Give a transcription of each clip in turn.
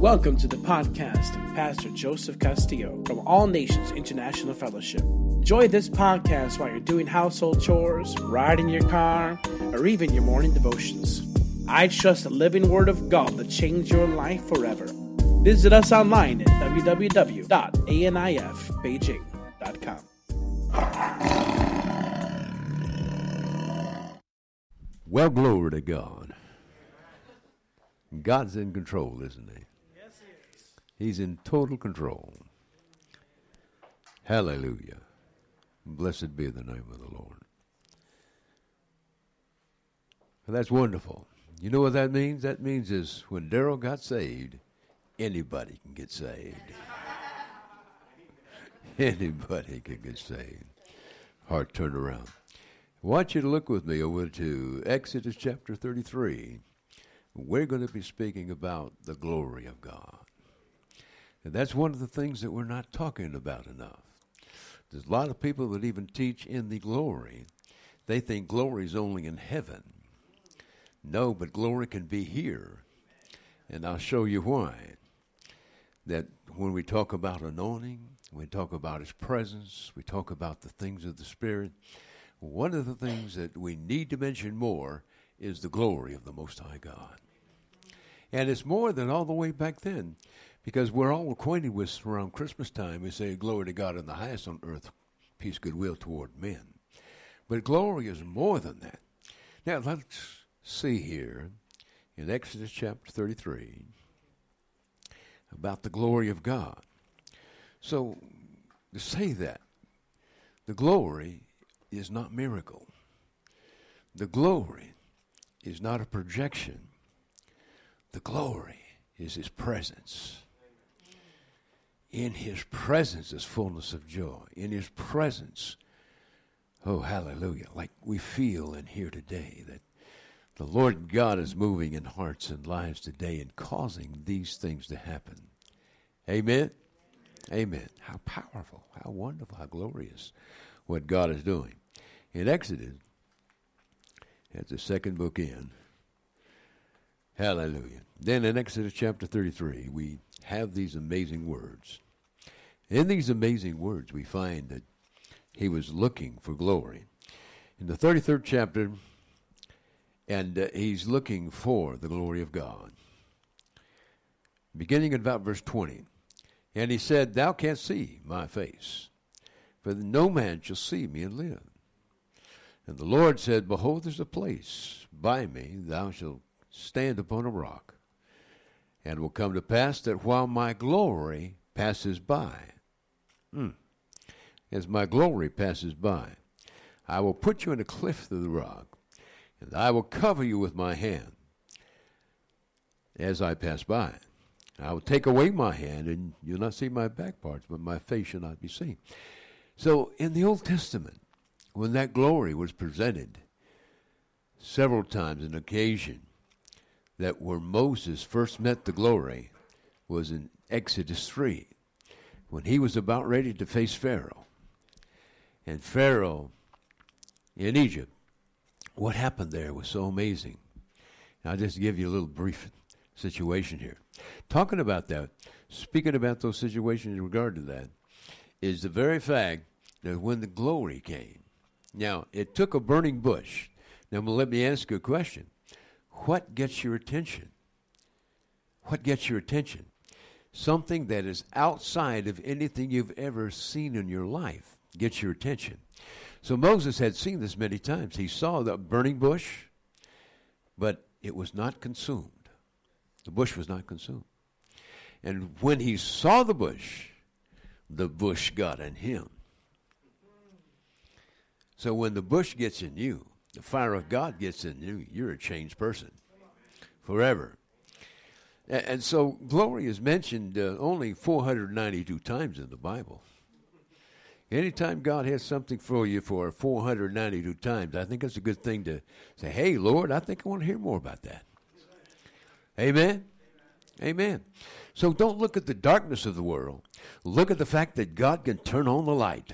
Welcome to the podcast of Pastor Joseph Castillo from All Nations International Fellowship. Enjoy this podcast while you're doing household chores, riding your car, or even your morning devotions. I trust the living word of God to change your life forever. Visit us online at www.anifbeijing.com. Well, glory to God. God's in control, isn't he? He's in total control. Hallelujah. Blessed be the name of the Lord. That's wonderful. You know what that means? That means is when Daryl got saved, anybody can get saved. anybody can get saved. Heart turned around. I want you to look with me over to Exodus chapter 33. We're going to be speaking about the glory of God. And that's one of the things that we're not talking about enough. There's a lot of people that even teach in the glory. They think glory is only in heaven. No, but glory can be here. And I'll show you why. That when we talk about anointing, we talk about His presence, we talk about the things of the Spirit, one of the things that we need to mention more is the glory of the Most High God. And it's more than all the way back then, because we're all acquainted with around Christmas time, we say, Glory to God in the highest on earth, peace, goodwill toward men. But glory is more than that. Now, let's see here in Exodus chapter 33 about the glory of God. So, to say that, the glory is not miracle. The glory is not a projection. The glory is his presence. In his presence is fullness of joy. In his presence, oh, hallelujah, like we feel and hear today that the Lord God is moving in hearts and lives today and causing these things to happen. Amen? Amen. How powerful, how wonderful, how glorious what God is doing. In Exodus, that's the second book in. Hallelujah. Then in Exodus chapter 33, we have these amazing words. In these amazing words, we find that he was looking for glory. In the 33rd chapter, and uh, he's looking for the glory of God. Beginning at about verse 20. And he said, Thou canst see my face, for no man shall see me and live. And the Lord said, Behold, there's a place by me, thou shalt stand upon a rock. And it will come to pass that while my glory passes by, mm, as my glory passes by, I will put you in a cliff of the rock, and I will cover you with my hand as I pass by. I will take away my hand, and you'll not see my back parts, but my face shall not be seen. So in the Old Testament, when that glory was presented several times, an occasion that where Moses first met the glory was in Exodus 3, when he was about ready to face Pharaoh. And Pharaoh in Egypt, what happened there was so amazing. And I'll just give you a little brief situation here. Talking about that, speaking about those situations in regard to that, is the very fact that when the glory came, now it took a burning bush. Now let me ask you a question. What gets your attention? What gets your attention? Something that is outside of anything you've ever seen in your life gets your attention. So Moses had seen this many times. He saw the burning bush, but it was not consumed. The bush was not consumed. And when he saw the bush, the bush got in him. So when the bush gets in you, the fire of God gets in you, you're a changed person forever. And so glory is mentioned uh, only 492 times in the Bible. Anytime God has something for you for 492 times, I think it's a good thing to say, hey, Lord, I think I want to hear more about that. Amen? Amen. So don't look at the darkness of the world. Look at the fact that God can turn on the light.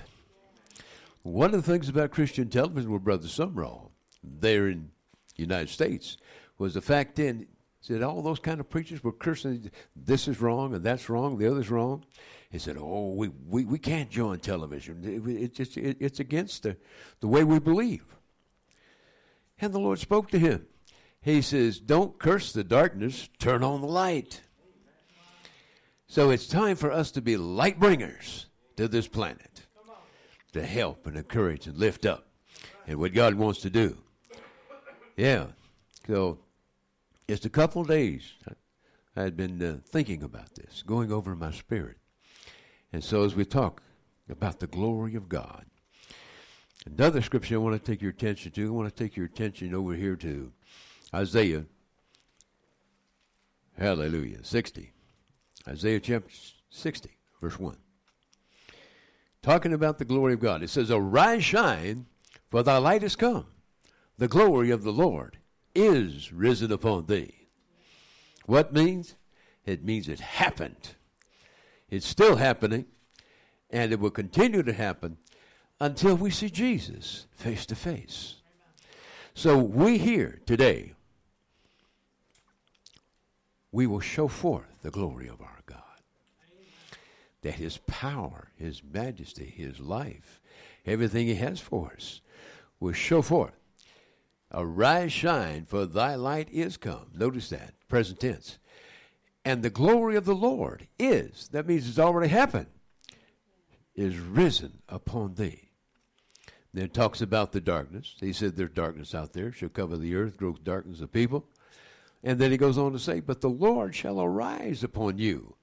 One of the things about Christian television with Brother Sumrall there in the United States was the fact in said all those kind of preachers were cursing. This is wrong and that's wrong. The other's wrong. He said, "Oh, we, we, we can't join television. It, it just it, it's against the the way we believe." And the Lord spoke to him. He says, "Don't curse the darkness. Turn on the light." So it's time for us to be light bringers to this planet, to help and encourage and lift up, and what God wants to do. Yeah. So just a couple days, I had been uh, thinking about this, going over my spirit. And so as we talk about the glory of God, another scripture I want to take your attention to, I want to take your attention over here to Isaiah, hallelujah, 60. Isaiah chapter 60, verse 1. Talking about the glory of God. It says, Arise, shine, for thy light is come. The glory of the Lord is risen upon thee. What means? It means it happened. It's still happening, and it will continue to happen until we see Jesus face to face. So we here today, we will show forth the glory of our God. That His power, His majesty, His life, everything He has for us will show forth. Arise, shine, for thy light is come. Notice that, present tense. And the glory of the Lord is, that means it's already happened, is risen upon thee. Then it talks about the darkness. He said there's darkness out there, shall cover the earth, gross darkness of people. And then he goes on to say, But the Lord shall arise upon you,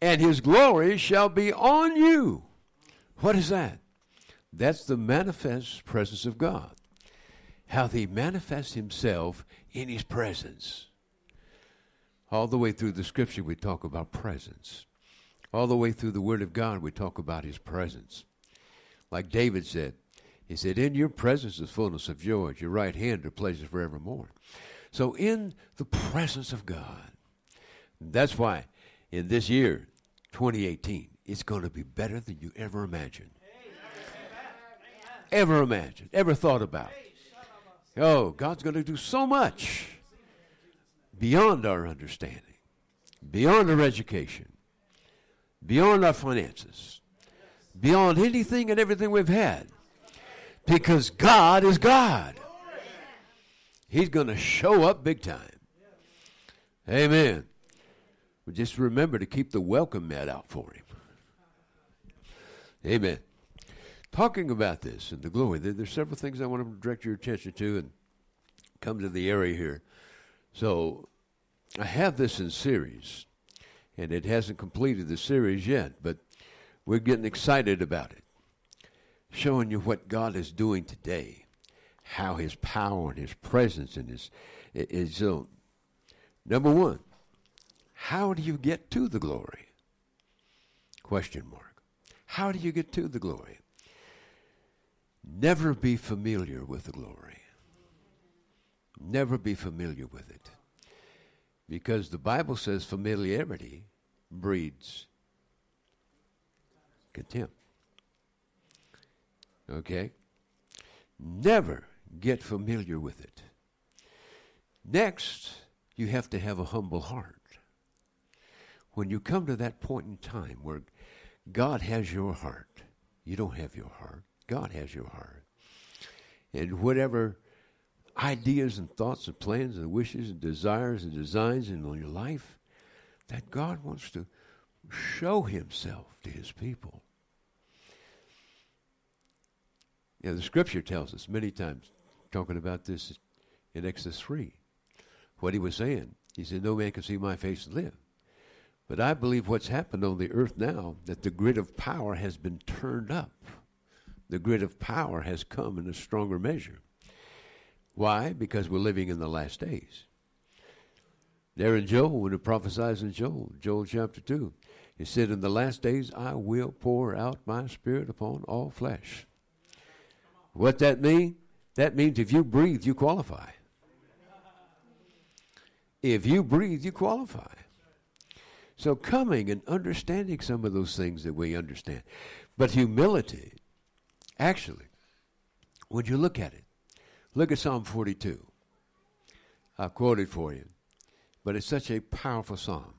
and his glory shall be on you. What is that? That's the manifest presence of God. How he manifests himself in his presence. All the way through the scripture, we talk about presence. All the way through the Word of God, we talk about his presence. Like David said, he said, In your presence is fullness of joy, at your right hand are pleasures forevermore. So, in the presence of God, that's why in this year, 2018, it's going to be better than you ever imagined. Ever imagined, ever thought about. Oh, God's going to do so much beyond our understanding, beyond our education, beyond our finances, beyond anything and everything we've had. Because God is God. He's going to show up big time. Amen. Just remember to keep the welcome mat out for him. Amen. Talking about this and the glory, there, there's several things I want to direct your attention to and come to the area here. So I have this in series, and it hasn't completed the series yet, but we're getting excited about it, showing you what God is doing today how his power and his presence and his is so. Number one, how do you get to the glory? Question mark. How do you get to the glory? Never be familiar with the glory. Never be familiar with it. Because the Bible says familiarity breeds contempt. Okay? Never get familiar with it. Next, you have to have a humble heart. When you come to that point in time where God has your heart, you don't have your heart, God has your heart. And whatever ideas and thoughts and plans and wishes and desires and designs in your life, that God wants to show himself to his people. Yeah, the scripture tells us many times talking about this in Exodus 3. What he was saying, he said, No man can see my face and live. But I believe what's happened on the earth now, that the grid of power has been turned up. The grid of power has come in a stronger measure. Why? Because we're living in the last days. There in Joel, when it prophesies in Joel, Joel chapter 2, he said, In the last days I will pour out my spirit upon all flesh. What that mean? That means if you breathe, you qualify. If you breathe, you qualify. So coming and understanding some of those things that we understand. But humility, actually, when you look at it, look at Psalm 42. I'll quote it for you. But it's such a powerful psalm.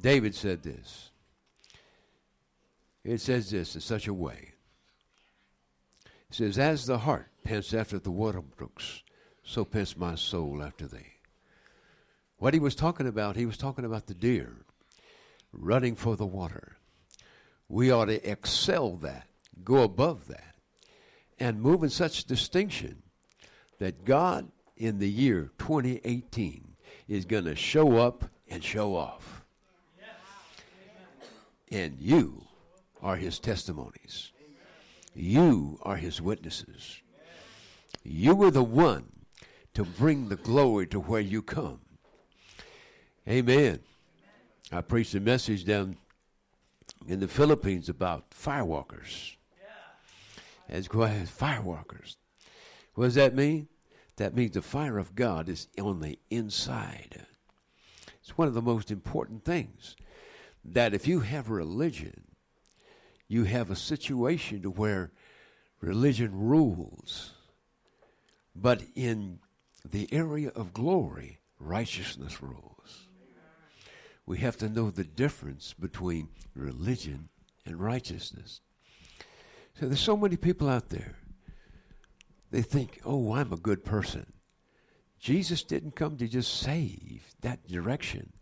David said this. It says this in such a way. It says, As the hart pants after the water brooks, so pants my soul after thee. What he was talking about, he was talking about the deer running for the water. We ought to excel that, go above that, and move in such distinction that God in the year 2018 is going to show up and show off. And you are his testimonies. You are his witnesses. You were the one to bring the glory to where you come. Amen. I preached a message down in the Philippines about firewalkers. As well as firewalkers. What does that mean? That means the fire of God is on the inside. It's one of the most important things. That if you have religion, you have a situation to where religion rules. But in the area of glory, righteousness rules. We have to know the difference between religion and righteousness. So there's so many people out there. They think, oh, I'm a good person. Jesus didn't come to just save that direction.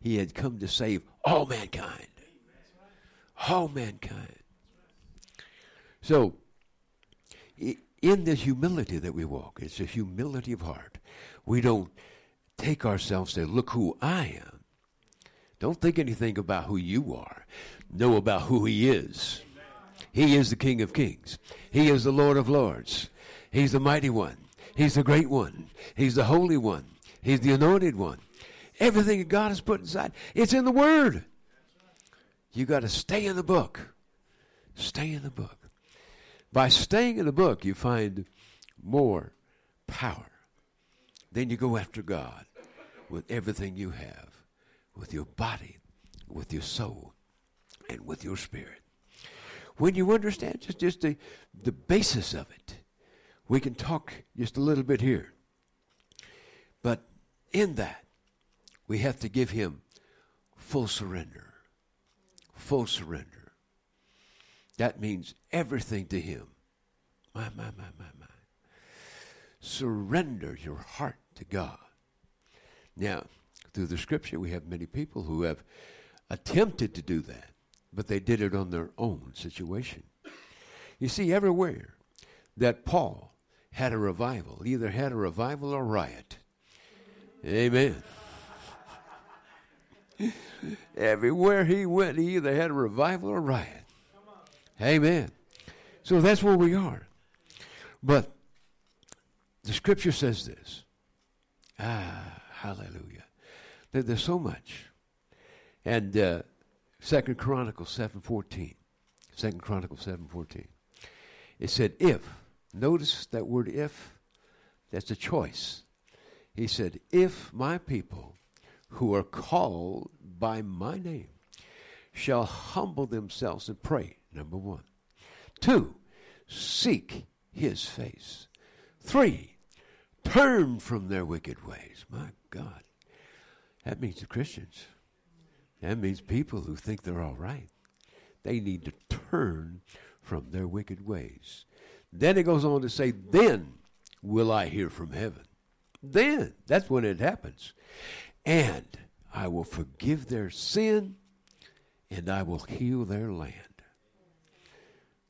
He had come to save all mankind. All mankind. So, in the humility that we walk, it's a humility of heart. We don't take ourselves and say, look who I am. Don't think anything about who you are. Know about who He is. He is the King of Kings. He is the Lord of Lords. He's the mighty one. He's the great one. He's the holy one. He's the anointed one. Everything that God has put inside, it's in the Word. You got to stay in the book. Stay in the book. By staying in the book, you find more power. Then you go after God with everything you have with your body, with your soul, and with your spirit. When you understand just, just the, the basis of it, we can talk just a little bit here. But in that, we have to give him full surrender. Full surrender. That means everything to him. My, my, my, my, my. Surrender your heart to God. Now, through the scripture, we have many people who have attempted to do that, but they did it on their own situation. You see, everywhere that Paul had a revival, either had a revival or riot. Amen. Everywhere he went, he either had a revival or riot. Amen. So that's where we are. But the scripture says this. Ah, hallelujah. There's so much. And uh, Second Chronicles seven fourteen, Second Chronicles seven fourteen, it said if. Notice that word if. That's a choice. He said, if my people who are called by my name shall humble themselves and pray. Number one. Two, seek his face. Three, turn from their wicked ways. My God. That means the Christians. That means people who think they're all right. They need to turn from their wicked ways. Then it goes on to say, Then will I hear from heaven. Then, that's when it happens. And I will forgive their sin and I will heal their land.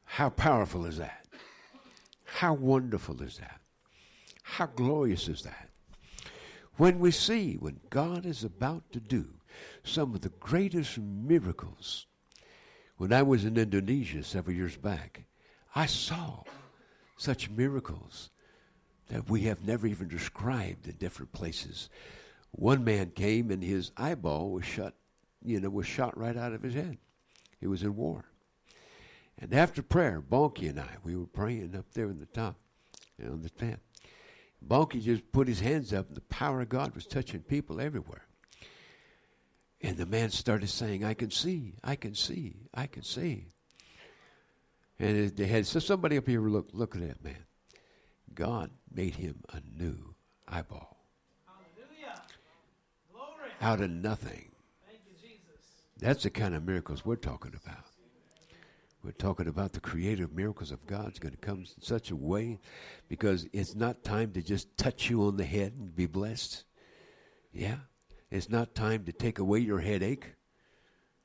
How powerful is that? How wonderful is that? How glorious is that? When we see what God is about to do some of the greatest miracles, when I was in Indonesia several years back, I saw such miracles that we have never even described in different places. One man came and his eyeball was shut, you know, was shot right out of his head. He was in war. And after prayer, Bonky and I, we were praying up there in the top, you know, in the tent. Bonky just put his hands up, and the power of God was touching people everywhere. And the man started saying, I can see, I can see, I can see. And they had so somebody up here look look at that man. God made him a new eyeball. Hallelujah. Glory. Out of nothing. Thank you, Jesus. That's the kind of miracles we're talking about. We're talking about the creative miracles of God's going to come in such a way because it's not time to just touch you on the head and be blessed. Yeah. It's not time to take away your headache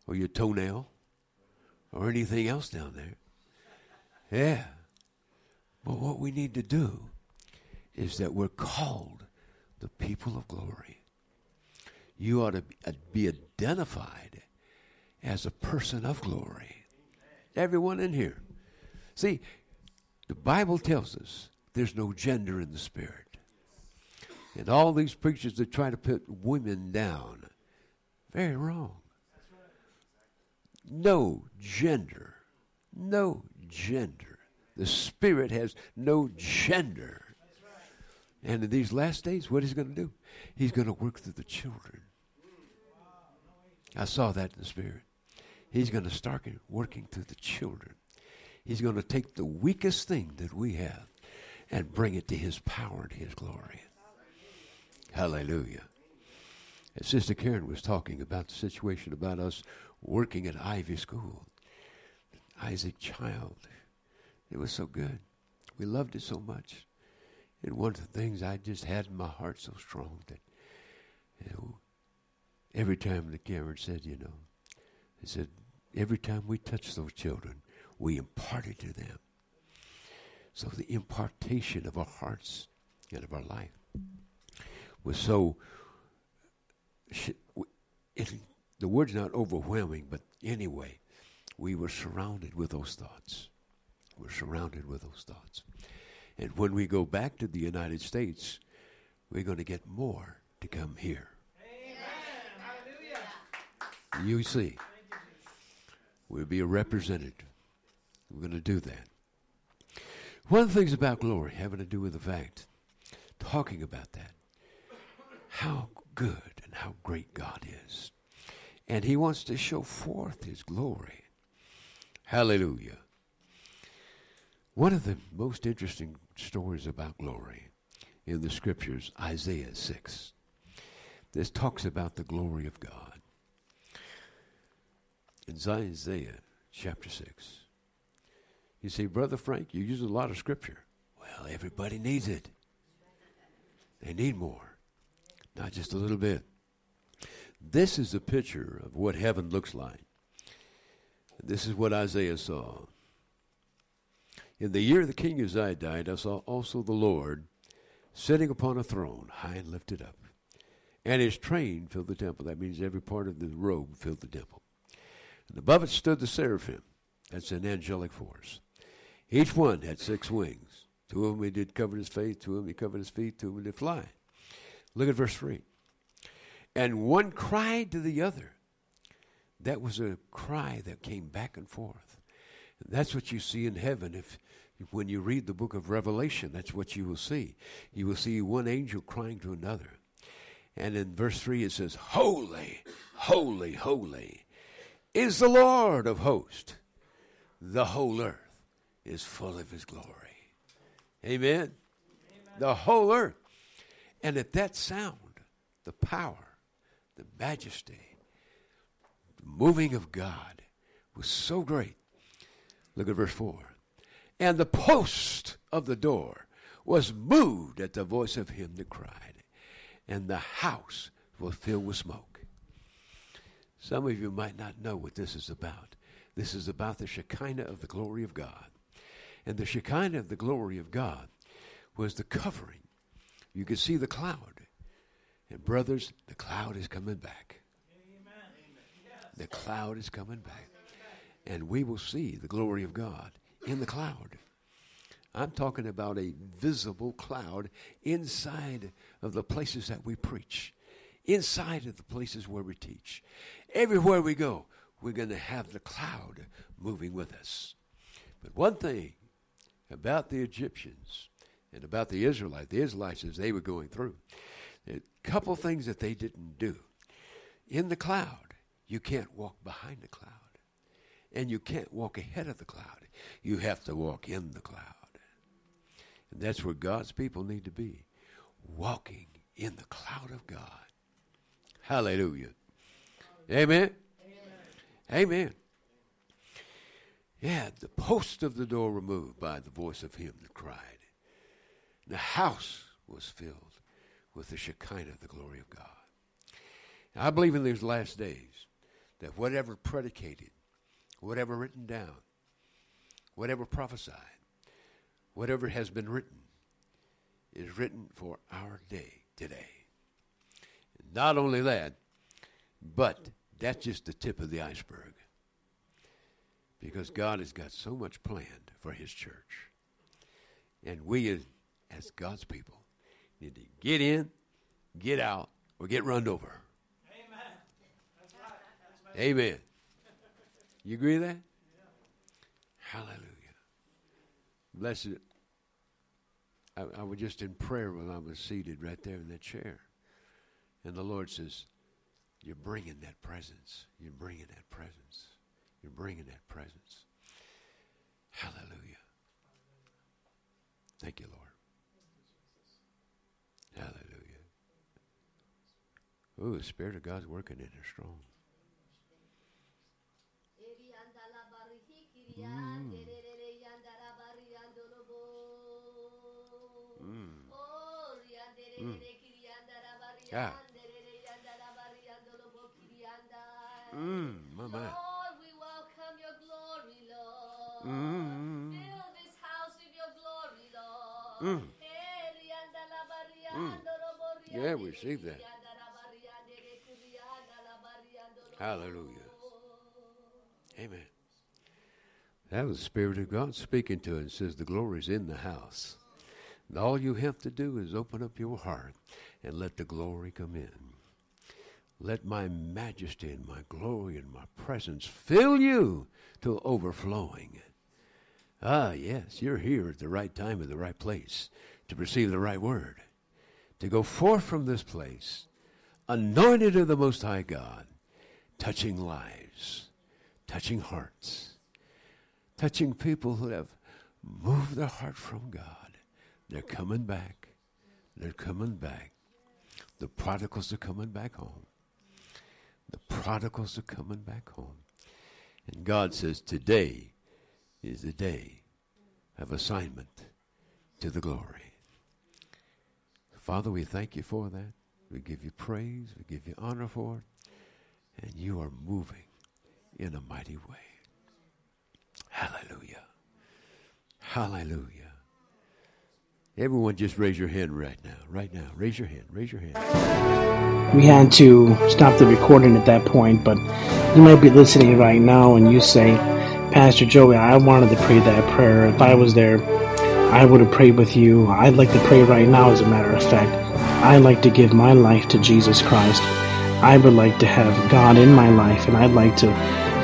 or your toenail or anything else down there. Yeah. But what we need to do is that we're called the people of glory. You ought to be uh, identified as a person of glory. Everyone in here. See, the Bible tells us there's no gender in the Spirit. And all these preachers that try to put women down, very wrong. No gender. No gender. The Spirit has no gender. And in these last days, what is he going to do? He's going to work through the children. I saw that in the Spirit. He's going to start working through the children. He's going to take the weakest thing that we have and bring it to His power and His glory. Hallelujah. And Sister Karen was talking about the situation about us working at Ivy School. Isaac Child. It was so good. We loved it so much. And one of the things I just had in my heart so strong that you know, every time the Karen said, you know, he said, Every time we touch those children, we impart it to them. So the impartation of our hearts and of our life was so. It, the word's not overwhelming, but anyway, we were surrounded with those thoughts. We're surrounded with those thoughts. And when we go back to the United States, we're going to get more to come here. Amen. You see. We'll be a representative. We're going to do that. One of the things about glory having to do with the fact, talking about that, how good and how great God is. And He wants to show forth His glory. Hallelujah. One of the most interesting stories about glory in the scriptures, Isaiah 6. This talks about the glory of God in Isaiah chapter 6. You say, Brother Frank, you use a lot of scripture. Well, everybody needs it. They need more, not just a little bit. This is a picture of what heaven looks like. This is what Isaiah saw. In the year the king Uzziah died, I saw also the Lord sitting upon a throne, high and lifted up. And his train filled the temple. That means every part of the robe filled the temple. And above it stood the seraphim. That's an angelic force. Each one had six wings. Two of them he did cover his face, two of them he covered his feet, two of them did fly. Look at verse 3. And one cried to the other. That was a cry that came back and forth. That's what you see in heaven if when you read the book of Revelation, that's what you will see. You will see one angel crying to another. And in verse 3 it says, Holy, holy, holy is the Lord of hosts. The whole earth is full of his glory. Amen? Amen. The whole earth. And at that sound, the power, the majesty, the moving of God was so great. Look at verse 4. And the post of the door was moved at the voice of him that cried, and the house was filled with smoke. Some of you might not know what this is about. This is about the Shekinah of the glory of God. And the Shekinah of the glory of God was the covering. You can see the cloud. And, brothers, the cloud is coming back. The cloud is coming back. And we will see the glory of God in the cloud. I'm talking about a visible cloud inside of the places that we preach, inside of the places where we teach. Everywhere we go, we're going to have the cloud moving with us. But one thing about the Egyptians and about the Israelites, the Israelites as they were going through, a couple things that they didn't do. In the cloud, you can't walk behind the cloud. And you can't walk ahead of the cloud. You have to walk in the cloud. And that's where God's people need to be walking in the cloud of God. Hallelujah. Amen. Amen. Yeah, the post of the door removed by the voice of him that cried. The house was filled with the Shekinah, the glory of God. Now, I believe in these last days that whatever predicated, whatever written down, whatever prophesied, whatever has been written, is written for our day today. Not only that, but that's just the tip of the iceberg. Because God has got so much planned for His church. And we, as, as God's people, need to get in, get out, or get run over. Amen. That's right. That's. Amen. You agree with that? Yeah. Hallelujah. Blessed. I, I was just in prayer when I was seated right there in that chair. And the Lord says, You're bringing that presence. You're bringing that presence. You're bringing that presence. Hallelujah. Thank you, Lord. Hallelujah. Oh, the Spirit of God's working in her strong. Mm. Mm. Mm. Yeah. Mm, my Lord, we welcome your glory, Lord. Mm. Fill this house with your glory, Lord. Mm. Yeah, receive that. Hallelujah. Amen. That was the Spirit of God speaking to us says the glory's in the house. And all you have to do is open up your heart and let the glory come in. Let my majesty and my glory and my presence fill you to overflowing. Ah, yes, you're here at the right time in the right place to receive the right word, to go forth from this place, anointed of the Most High God, touching lives, touching hearts, touching people who have moved their heart from God. They're coming back. They're coming back. The prodigals are coming back home. The prodigals are coming back home. And God says, Today is the day of assignment to the glory. Father, we thank you for that. We give you praise. We give you honor for it. And you are moving in a mighty way. Hallelujah. Hallelujah. Everyone just raise your hand right now. Right now. Raise your hand. Raise your hand. We had to stop the recording at that point, but you might be listening right now and you say, Pastor Joey, I wanted to pray that prayer. If I was there, I would have prayed with you. I'd like to pray right now, as a matter of fact. I'd like to give my life to Jesus Christ. I would like to have God in my life, and I'd like to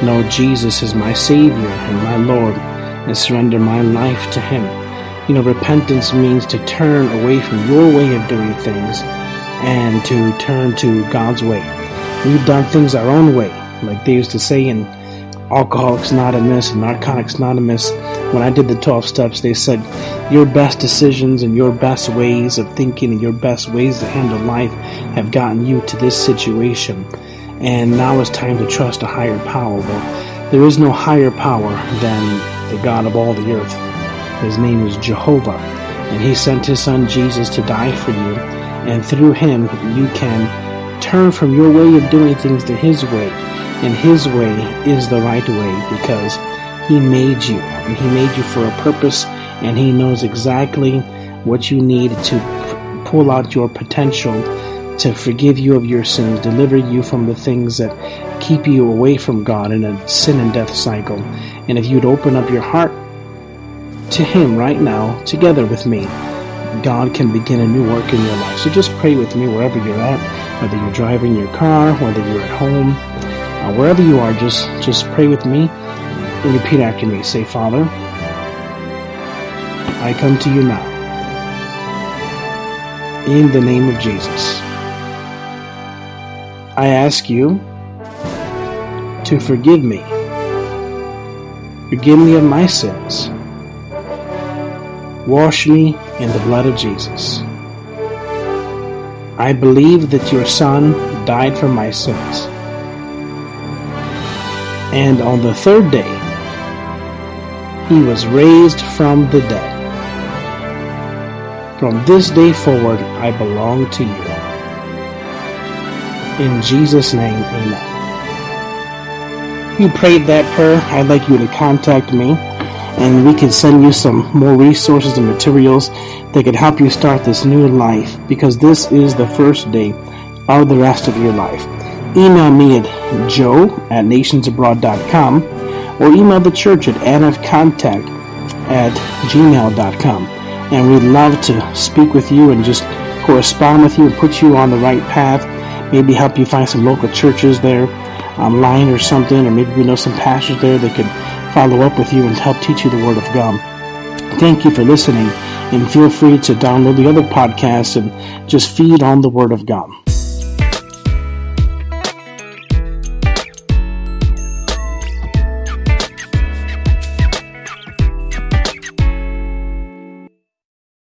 know Jesus as my Savior and my Lord and surrender my life to Him. You know, repentance means to turn away from your way of doing things and to turn to God's way. We've done things our own way, like they used to say in Alcoholics Anonymous and Narcotics Anonymous. When I did the 12 steps, they said your best decisions and your best ways of thinking and your best ways to handle life have gotten you to this situation. And now it's time to trust a higher power. Well, there is no higher power than the God of all the earth. His name is Jehovah, and He sent His Son Jesus to die for you, and through Him you can turn from your way of doing things to His way, and His way is the right way because He made you, and He made you for a purpose, and He knows exactly what you need to pull out your potential to forgive you of your sins, deliver you from the things that keep you away from God in a sin and death cycle. And if you'd open up your heart to Him right now, together with me, God can begin a new work in your life. So just pray with me wherever you're at, whether you're driving your car, whether you're at home, uh, wherever you are, just, just pray with me repeat after me. Say, Father, I come to you now. In the name of Jesus. I ask you to forgive me. Forgive me of my sins Wash me in the blood of Jesus. I believe that your Son died for my sins. And on the third day, he was raised from the dead. From this day forward, I belong to you. In Jesus' name, amen. If you prayed that prayer, I'd like you to contact me and we can send you some more resources and materials that can help you start this new life because this is the first day of the rest of your life. Email me at joe at nationsabroad.com or email the church at anifcontact at gmail.com. And we'd love to speak with you and just correspond with you and put you on the right path. Maybe help you find some local churches there online or something, or maybe we know some pastors there that could follow up with you and help teach you the Word of God. Thank you for listening, and feel free to download the other podcasts and just feed on the Word of God.